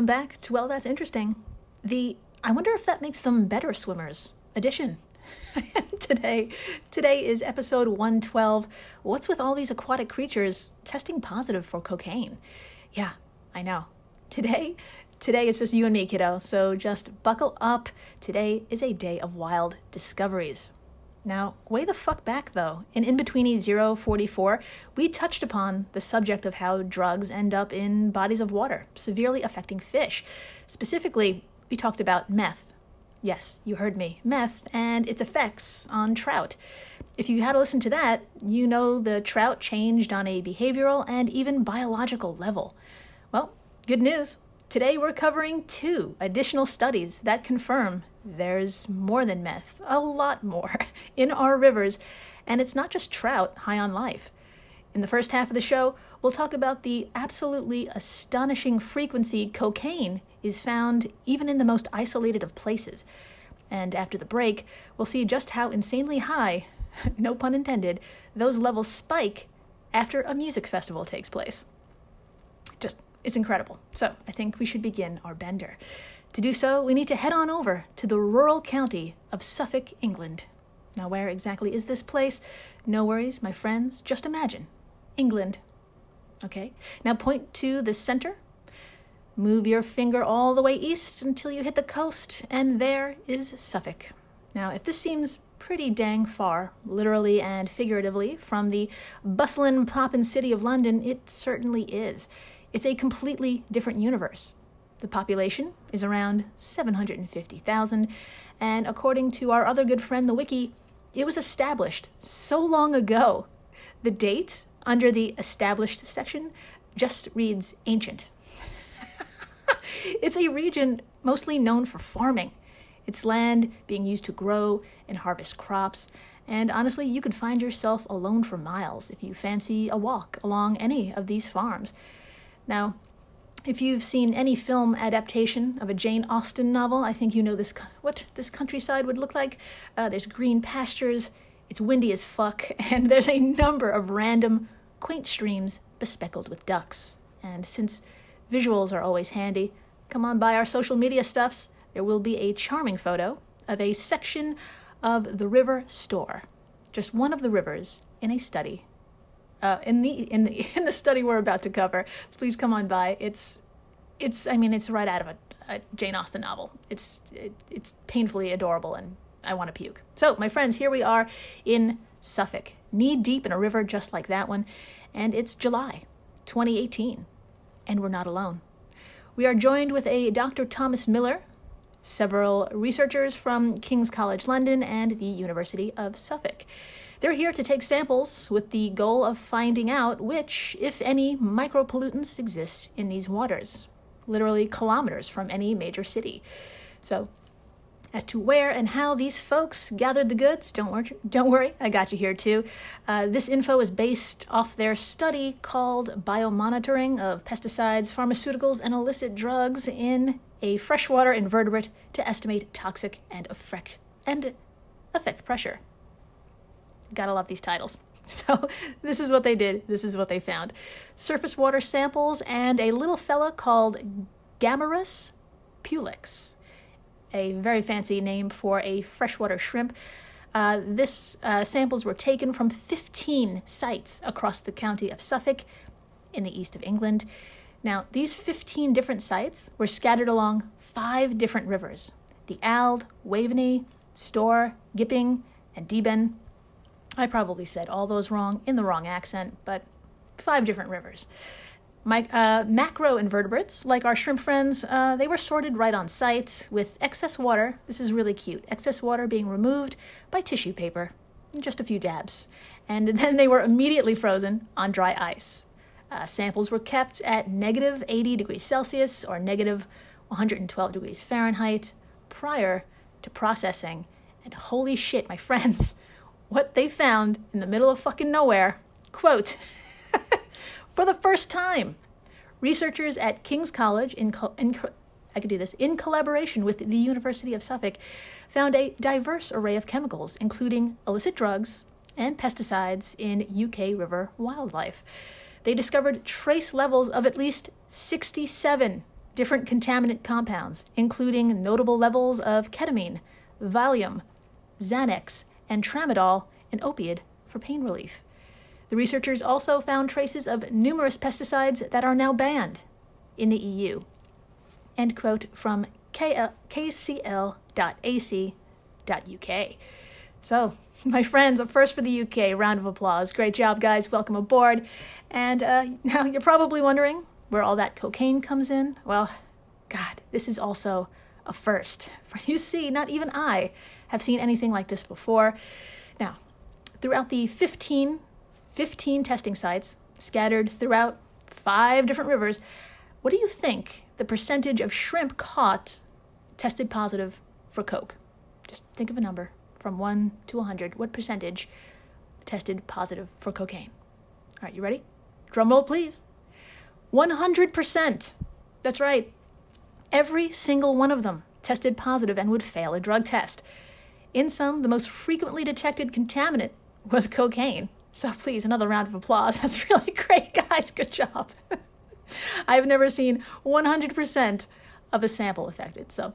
Welcome back to Well, That's Interesting. The I wonder if that makes them better swimmers edition. today, today is episode 112. What's with all these aquatic creatures testing positive for cocaine? Yeah, I know. Today, today it's just you and me, kiddo. So just buckle up. Today is a day of wild discoveries. Now, way the fuck back though. In Inbetweeny 044, we touched upon the subject of how drugs end up in bodies of water, severely affecting fish. Specifically, we talked about meth. Yes, you heard me, meth and its effects on trout. If you had to listen to that, you know the trout changed on a behavioral and even biological level. Well, good news. Today we're covering two additional studies that confirm there's more than meth, a lot more, in our rivers, and it's not just trout high on life. In the first half of the show, we'll talk about the absolutely astonishing frequency cocaine is found even in the most isolated of places. And after the break, we'll see just how insanely high, no pun intended, those levels spike after a music festival takes place. It's incredible. So I think we should begin our bender. To do so, we need to head on over to the rural county of Suffolk, England. Now, where exactly is this place? No worries, my friends. Just imagine England. Okay, now point to the center. Move your finger all the way east until you hit the coast, and there is Suffolk. Now, if this seems pretty dang far, literally and figuratively, from the bustling, poppin' city of London, it certainly is. It's a completely different universe. The population is around 750,000, and according to our other good friend, the Wiki, it was established so long ago. The date under the established section just reads ancient. it's a region mostly known for farming, its land being used to grow and harvest crops, and honestly, you could find yourself alone for miles if you fancy a walk along any of these farms. Now, if you've seen any film adaptation of a Jane Austen novel, I think you know this what this countryside would look like. Uh, there's green pastures, it's windy as fuck, and there's a number of random, quaint streams bespeckled with ducks. And since visuals are always handy, come on by our social media stuffs. There will be a charming photo of a section of the River Stour, just one of the rivers in a study uh, in the in the in the study we're about to cover. So please come on by. It's it's I mean it's right out of a, a Jane Austen novel. It's it, it's painfully adorable and I want to puke. So my friends, here we are in Suffolk, knee deep in a river just like that one, and it's July 2018, and we're not alone. We are joined with a Dr. Thomas Miller, several researchers from King's College London and the University of Suffolk. They're here to take samples with the goal of finding out which, if any, micropollutants exist in these waters, literally kilometers from any major city. So, as to where and how these folks gathered the goods, don't worry, don't worry, I got you here too. Uh, this info is based off their study called Biomonitoring of Pesticides, Pharmaceuticals, and Illicit Drugs in a Freshwater Invertebrate to Estimate Toxic and Affect, and affect Pressure. Gotta love these titles. So, this is what they did. This is what they found surface water samples and a little fella called Gammarus pulex, a very fancy name for a freshwater shrimp. Uh, this uh, samples were taken from 15 sites across the county of Suffolk in the east of England. Now, these 15 different sites were scattered along five different rivers the Alde, Waveney, Stour, Gipping, and Deben. I probably said all those wrong in the wrong accent, but five different rivers. My, uh, macro invertebrates, like our shrimp friends, uh, they were sorted right on site with excess water. This is really cute. Excess water being removed by tissue paper, just a few dabs. And then they were immediately frozen on dry ice. Uh, samples were kept at negative 80 degrees Celsius or negative 112 degrees Fahrenheit prior to processing. And holy shit, my friends, what they found in the middle of fucking nowhere. Quote For the first time, researchers at King's College, in, in, I could do this, in collaboration with the University of Suffolk, found a diverse array of chemicals, including illicit drugs and pesticides in UK river wildlife. They discovered trace levels of at least 67 different contaminant compounds, including notable levels of ketamine, Valium, Xanax, and tramadol, an opiate, for pain relief. The researchers also found traces of numerous pesticides that are now banned in the EU. End quote from kcl.ac.uk. So, my friends, a first for the UK. Round of applause. Great job, guys. Welcome aboard. And uh, now you're probably wondering where all that cocaine comes in. Well, God, this is also a first. For you see, not even I have seen anything like this before. Now, throughout the 15, 15 testing sites scattered throughout five different rivers, what do you think the percentage of shrimp caught tested positive for coke? Just think of a number from 1 to 100. What percentage tested positive for cocaine? All right, you ready? Drum roll, please. 100%. That's right. Every single one of them tested positive and would fail a drug test. In some, the most frequently detected contaminant was cocaine. So please, another round of applause. That's really great, guys. Good job. I've never seen 100% of a sample affected. So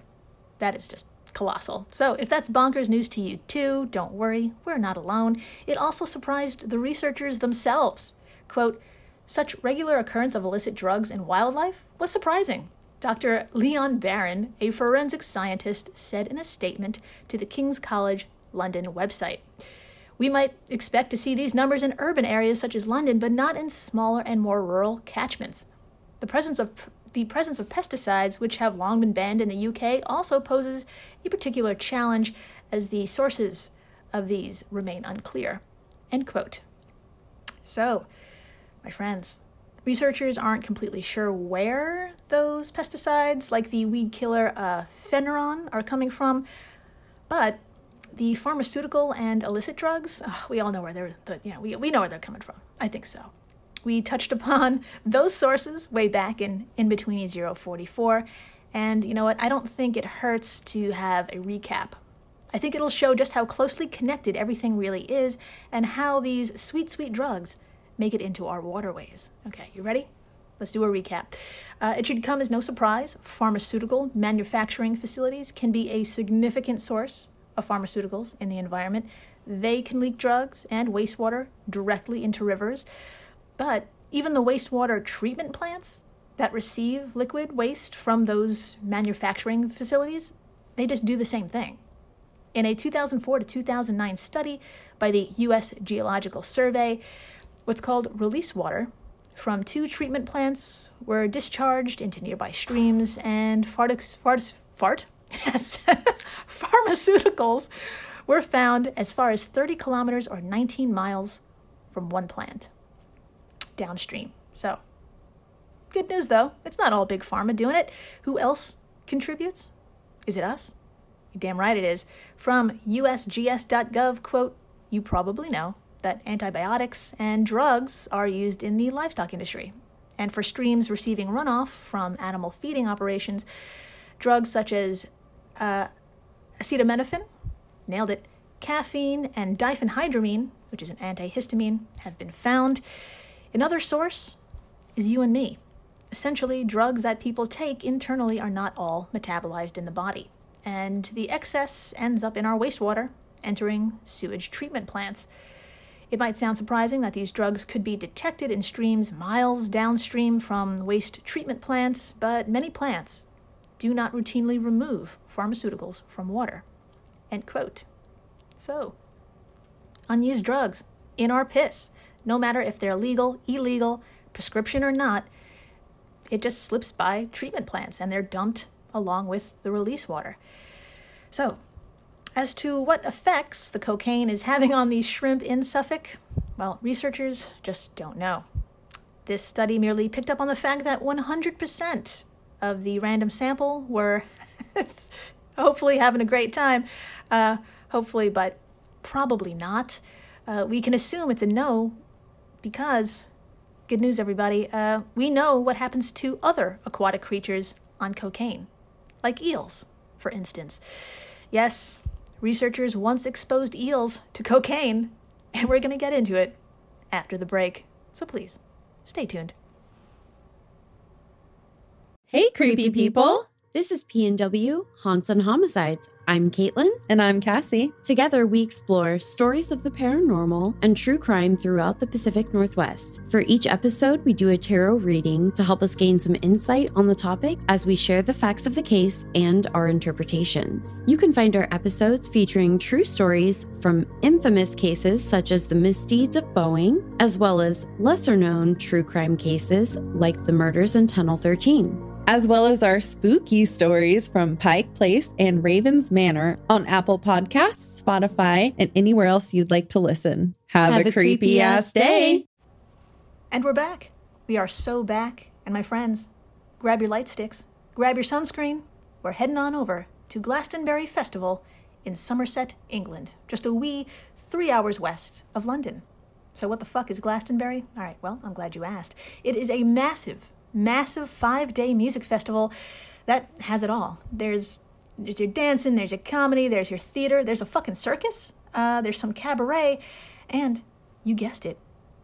that is just colossal. So if that's bonkers news to you too, don't worry, we're not alone. It also surprised the researchers themselves. Quote, such regular occurrence of illicit drugs in wildlife was surprising. Dr. Leon Barron, a forensic scientist, said in a statement to the King's College London website. We might expect to see these numbers in urban areas such as London, but not in smaller and more rural catchments. The presence of the presence of pesticides, which have long been banned in the UK, also poses a particular challenge as the sources of these remain unclear. End quote. So, my friends. Researchers aren't completely sure where those pesticides, like the weed killer uh, are coming from, but the pharmaceutical and illicit drugs, oh, we all know where they're, the, you know, we, we know where they're coming from. I think so. We touched upon those sources way back in In Between 044, and you know what? I don't think it hurts to have a recap. I think it'll show just how closely connected everything really is and how these sweet, sweet drugs make it into our waterways. Okay, you ready? Let's do a recap. Uh, it should come as no surprise pharmaceutical manufacturing facilities can be a significant source of pharmaceuticals in the environment. They can leak drugs and wastewater directly into rivers. But even the wastewater treatment plants that receive liquid waste from those manufacturing facilities, they just do the same thing. In a 2004 to 2009 study by the U.S. Geological Survey, What's called release water from two treatment plants were discharged into nearby streams, and fart, fart, fart? Yes, pharmaceuticals were found as far as 30 kilometers or 19 miles from one plant downstream. So, good news though, it's not all big pharma doing it. Who else contributes? Is it us? You're damn right it is. From usgs.gov, quote, you probably know that antibiotics and drugs are used in the livestock industry. And for streams receiving runoff from animal feeding operations, drugs such as uh, acetaminophen, nailed it, caffeine, and diphenhydramine, which is an antihistamine, have been found. Another source is you and me. Essentially, drugs that people take internally are not all metabolized in the body, and the excess ends up in our wastewater, entering sewage treatment plants. It might sound surprising that these drugs could be detected in streams miles downstream from waste treatment plants, but many plants do not routinely remove pharmaceuticals from water. End quote. So, unused drugs in our piss, no matter if they're legal, illegal, prescription or not, it just slips by treatment plants and they're dumped along with the release water. So, as to what effects the cocaine is having on these shrimp in Suffolk, well, researchers just don't know. This study merely picked up on the fact that 100% of the random sample were hopefully having a great time. Uh, hopefully, but probably not. Uh, we can assume it's a no because, good news, everybody, uh, we know what happens to other aquatic creatures on cocaine, like eels, for instance. Yes, researchers once exposed eels to cocaine, and we're going to get into it after the break. So please, stay tuned. Hey, creepy people. This is PNW Haunts and Homicides. I'm Caitlin. And I'm Cassie. Together, we explore stories of the paranormal and true crime throughout the Pacific Northwest. For each episode, we do a tarot reading to help us gain some insight on the topic as we share the facts of the case and our interpretations. You can find our episodes featuring true stories from infamous cases such as the misdeeds of Boeing, as well as lesser known true crime cases like the murders in Tunnel 13 as well as our spooky stories from Pike Place and Ravens Manor on Apple Podcasts, Spotify, and anywhere else you'd like to listen. Have, Have a, a, creepy, creepy ass day. And we're back. We are so back. And my friends, grab your light sticks, grab your sunscreen. We're heading on over to Glastonbury Festival in Somerset, England, just a wee three hours west of London. So, what the fuck is Glastonbury? All right, well, I'm glad you asked. It is a massive massive five day music festival that has it all. There's there's your dancing, there's your comedy, there's your theater, there's a fucking circus, uh, there's some cabaret, and you guessed it,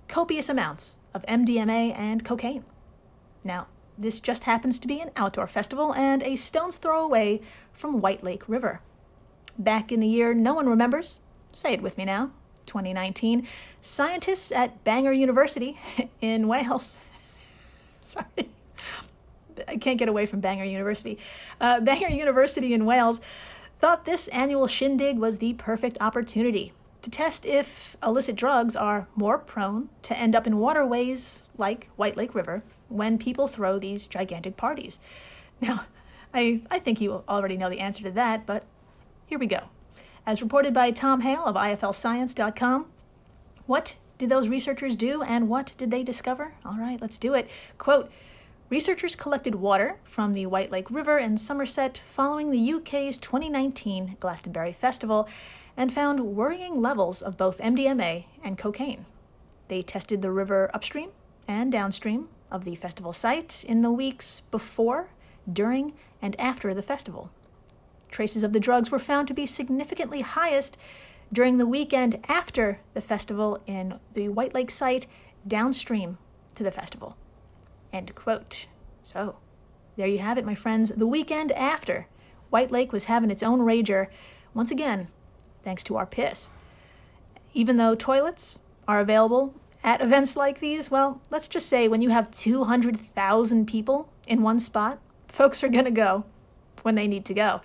copious amounts of MDMA and cocaine. Now, this just happens to be an outdoor festival and a stone's throw away from White Lake River. Back in the year no one remembers, say it with me now, 2019, scientists at Bangor University in Wales Sorry. I can't get away from Bangor University. Uh, Bangor University in Wales thought this annual shindig was the perfect opportunity to test if illicit drugs are more prone to end up in waterways like White Lake River when people throw these gigantic parties. Now, I, I think you already know the answer to that, but here we go. As reported by Tom Hale of IFLScience.com, what did those researchers do and what did they discover? All right, let's do it. Quote Researchers collected water from the White Lake River in Somerset following the UK's 2019 Glastonbury Festival and found worrying levels of both MDMA and cocaine. They tested the river upstream and downstream of the festival site in the weeks before, during, and after the festival. Traces of the drugs were found to be significantly highest during the weekend after the festival in the White Lake site downstream to the festival. End quote. So, there you have it, my friends. The weekend after White Lake was having its own rager, once again, thanks to our piss. Even though toilets are available at events like these, well, let's just say when you have 200,000 people in one spot, folks are going to go when they need to go.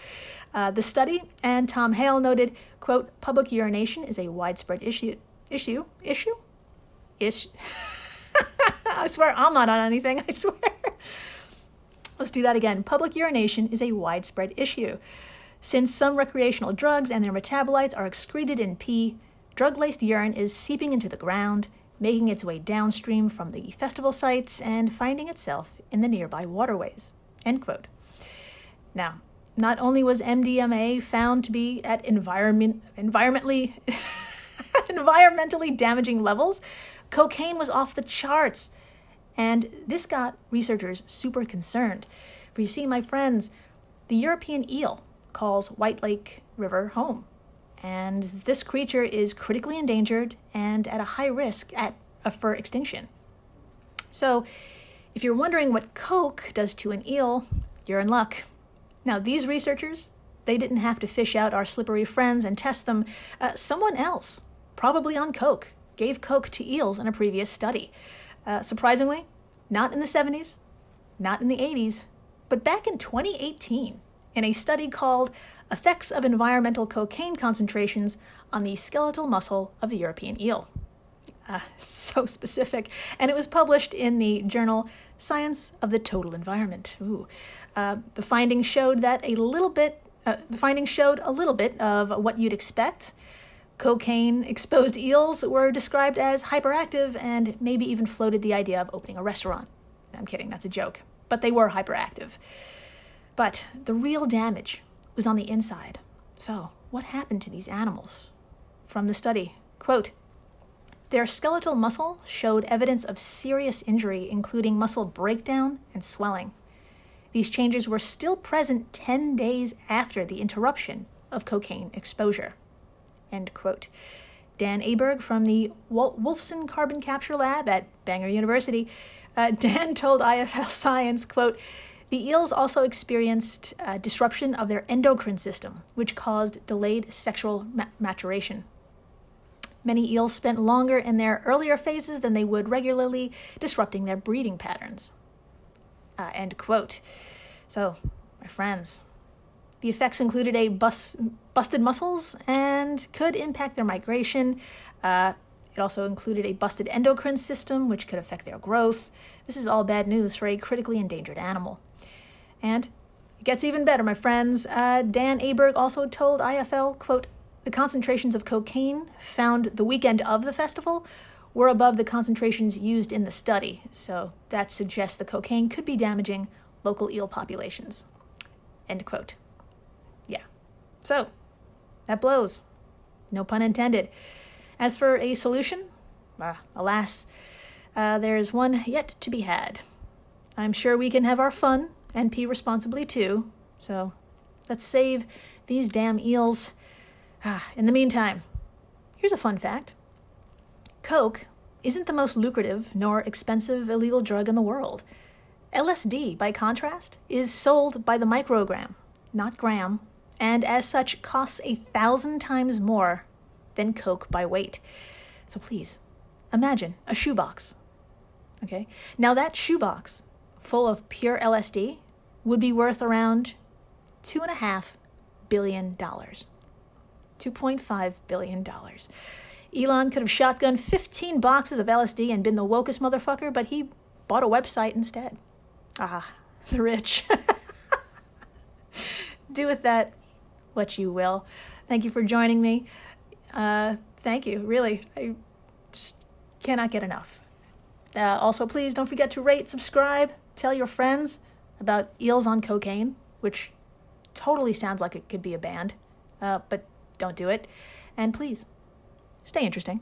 Uh, the study and Tom Hale noted, quote, public urination is a widespread issue. Issue? Issue? Ish. I swear I'm not on anything, I swear. Let's do that again. Public urination is a widespread issue. Since some recreational drugs and their metabolites are excreted in pee, drug laced urine is seeping into the ground, making its way downstream from the festival sites and finding itself in the nearby waterways. End quote. Now, not only was MDMA found to be at environment environmentally environmentally damaging levels, cocaine was off the charts. And this got researchers super concerned. For you see, my friends, the European eel calls White Lake River home. And this creature is critically endangered and at a high risk at, uh, for extinction. So, if you're wondering what Coke does to an eel, you're in luck. Now, these researchers, they didn't have to fish out our slippery friends and test them. Uh, someone else, probably on Coke, gave Coke to eels in a previous study. Uh, surprisingly, not in the 70s, not in the 80s, but back in 2018 in a study called Effects of Environmental Cocaine Concentrations on the Skeletal Muscle of the European Eel. Uh, so specific. And it was published in the journal Science of the Total Environment. Ooh. Uh, the findings showed that a little bit, uh, the findings showed a little bit of what you'd expect. Cocaine exposed eels were described as hyperactive and maybe even floated the idea of opening a restaurant. I'm kidding, that's a joke. But they were hyperactive. But the real damage was on the inside. So, what happened to these animals? From the study, quote, their skeletal muscle showed evidence of serious injury, including muscle breakdown and swelling. These changes were still present 10 days after the interruption of cocaine exposure. End quote. Dan Aberg from the Wolfson Carbon Capture Lab at Bangor University. Uh, Dan told IFL Science, quote, The eels also experienced uh, disruption of their endocrine system, which caused delayed sexual ma- maturation. Many eels spent longer in their earlier phases than they would regularly, disrupting their breeding patterns. Uh, end quote. So, my friends, the effects included a bus, busted muscles and could impact their migration. Uh, it also included a busted endocrine system, which could affect their growth. This is all bad news for a critically endangered animal. And it gets even better, my friends. Uh, Dan Aberg also told IFL, quote, the concentrations of cocaine found the weekend of the festival were above the concentrations used in the study, so that suggests the cocaine could be damaging local eel populations. End quote. Yeah. So, that blows. No pun intended. As for a solution, ah, alas, uh, there is one yet to be had. I'm sure we can have our fun and pee responsibly too. So let's save these damn eels. Ah, in the meantime, here's a fun fact Coke isn't the most lucrative nor expensive illegal drug in the world. LSD, by contrast, is sold by the microgram, not gram, and as such costs a thousand times more than Coke by weight. So please, imagine a shoebox. Okay? Now, that shoebox full of pure LSD would be worth around $2.5 billion. $2.5 billion. Elon could have shotgunned 15 boxes of LSD and been the wokest motherfucker, but he bought a website instead. Ah, the rich. Do with that what you will. Thank you for joining me. Uh, thank you, really. I just cannot get enough. Uh, also, please don't forget to rate, subscribe, tell your friends about Eels on Cocaine, which totally sounds like it could be a band, uh, but don't do it. And please, stay interesting.